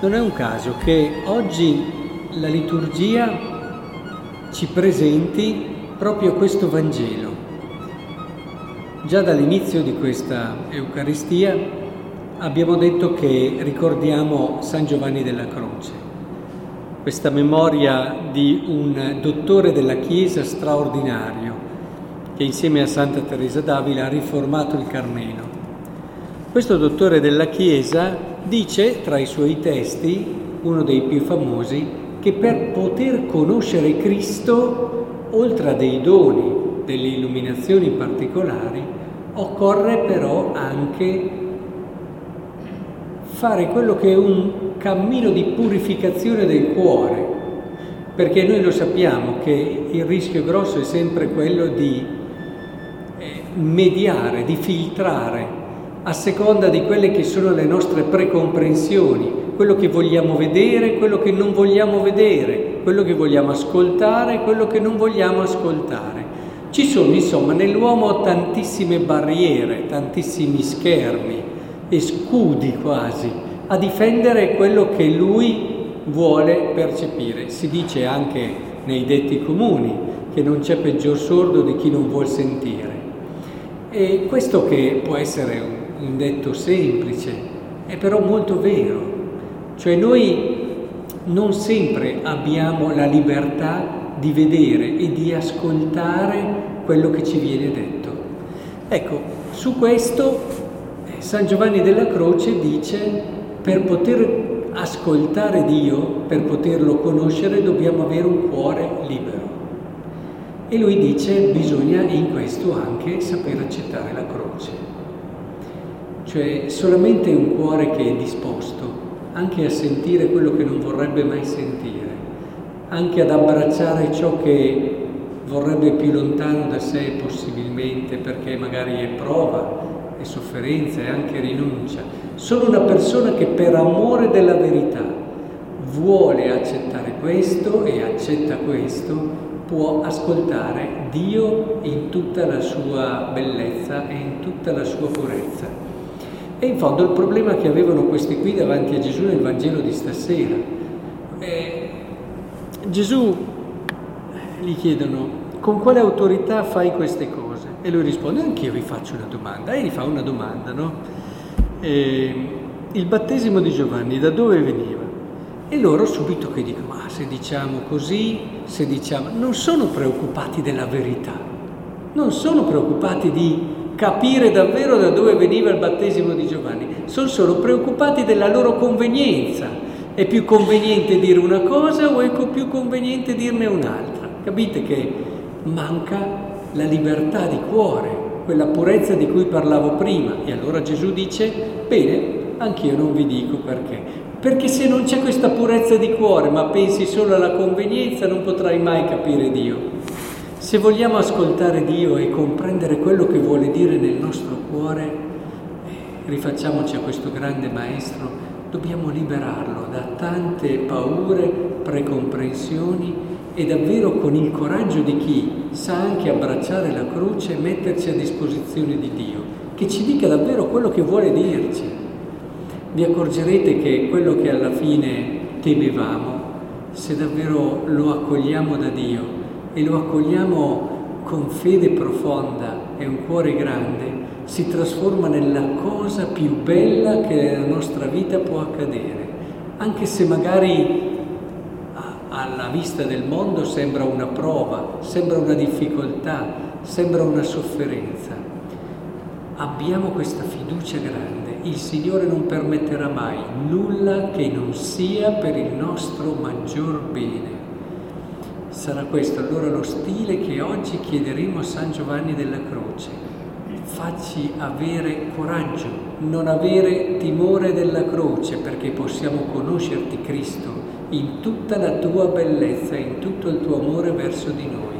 Non è un caso che oggi la liturgia ci presenti proprio questo Vangelo. Già dall'inizio di questa Eucaristia abbiamo detto che ricordiamo San Giovanni della Croce, questa memoria di un dottore della Chiesa straordinario che insieme a Santa Teresa d'Avila ha riformato il Carmelo. Questo dottore della Chiesa dice tra i suoi testi, uno dei più famosi, che per poter conoscere Cristo, oltre a dei doni, delle illuminazioni particolari, occorre però anche fare quello che è un cammino di purificazione del cuore, perché noi lo sappiamo che il rischio grosso è sempre quello di eh, mediare, di filtrare a seconda di quelle che sono le nostre precomprensioni, quello che vogliamo vedere, quello che non vogliamo vedere, quello che vogliamo ascoltare, quello che non vogliamo ascoltare. Ci sono insomma nell'uomo tantissime barriere, tantissimi schermi e scudi quasi a difendere quello che lui vuole percepire. Si dice anche nei detti comuni che non c'è peggior sordo di chi non vuol sentire. E questo che può essere un un detto semplice, è però molto vero. Cioè noi non sempre abbiamo la libertà di vedere e di ascoltare quello che ci viene detto. Ecco, su questo eh, San Giovanni della Croce dice per poter ascoltare Dio, per poterlo conoscere, dobbiamo avere un cuore libero. E lui dice bisogna in questo anche saper accettare la croce cioè solamente un cuore che è disposto anche a sentire quello che non vorrebbe mai sentire, anche ad abbracciare ciò che vorrebbe più lontano da sé possibilmente perché magari è prova, è sofferenza, è anche rinuncia. Solo una persona che per amore della verità vuole accettare questo e accetta questo può ascoltare Dio in tutta la sua bellezza e in tutta la sua purezza. E in fondo il problema che avevano questi qui davanti a Gesù nel Vangelo di stasera. Eh, Gesù eh, gli chiedono con quale autorità fai queste cose? E lui risponde anch'io vi faccio una domanda. E gli fa una domanda, no? Eh, il battesimo di Giovanni da dove veniva? E loro subito che dicono, ma se diciamo così, se diciamo... Non sono preoccupati della verità, non sono preoccupati di capire davvero da dove veniva il battesimo di Giovanni, sono solo preoccupati della loro convenienza. È più conveniente dire una cosa o è più conveniente dirne un'altra? Capite che manca la libertà di cuore, quella purezza di cui parlavo prima. E allora Gesù dice, bene, anch'io non vi dico perché. Perché se non c'è questa purezza di cuore, ma pensi solo alla convenienza, non potrai mai capire Dio. Se vogliamo ascoltare Dio e comprendere quello che vuole dire nel nostro cuore, eh, rifacciamoci a questo grande Maestro, dobbiamo liberarlo da tante paure, precomprensioni e davvero con il coraggio di chi sa anche abbracciare la croce e metterci a disposizione di Dio, che ci dica davvero quello che vuole dirci. Vi accorgerete che quello che alla fine temevamo, se davvero lo accogliamo da Dio, e lo accogliamo con fede profonda e un cuore grande, si trasforma nella cosa più bella che nella nostra vita può accadere, anche se magari alla vista del mondo sembra una prova, sembra una difficoltà, sembra una sofferenza. Abbiamo questa fiducia grande, il Signore non permetterà mai nulla che non sia per il nostro maggior bene. Sarà questo allora lo stile che oggi chiederemo a San Giovanni della Croce. Facci avere coraggio, non avere timore della croce perché possiamo conoscerti Cristo in tutta la tua bellezza, in tutto il tuo amore verso di noi.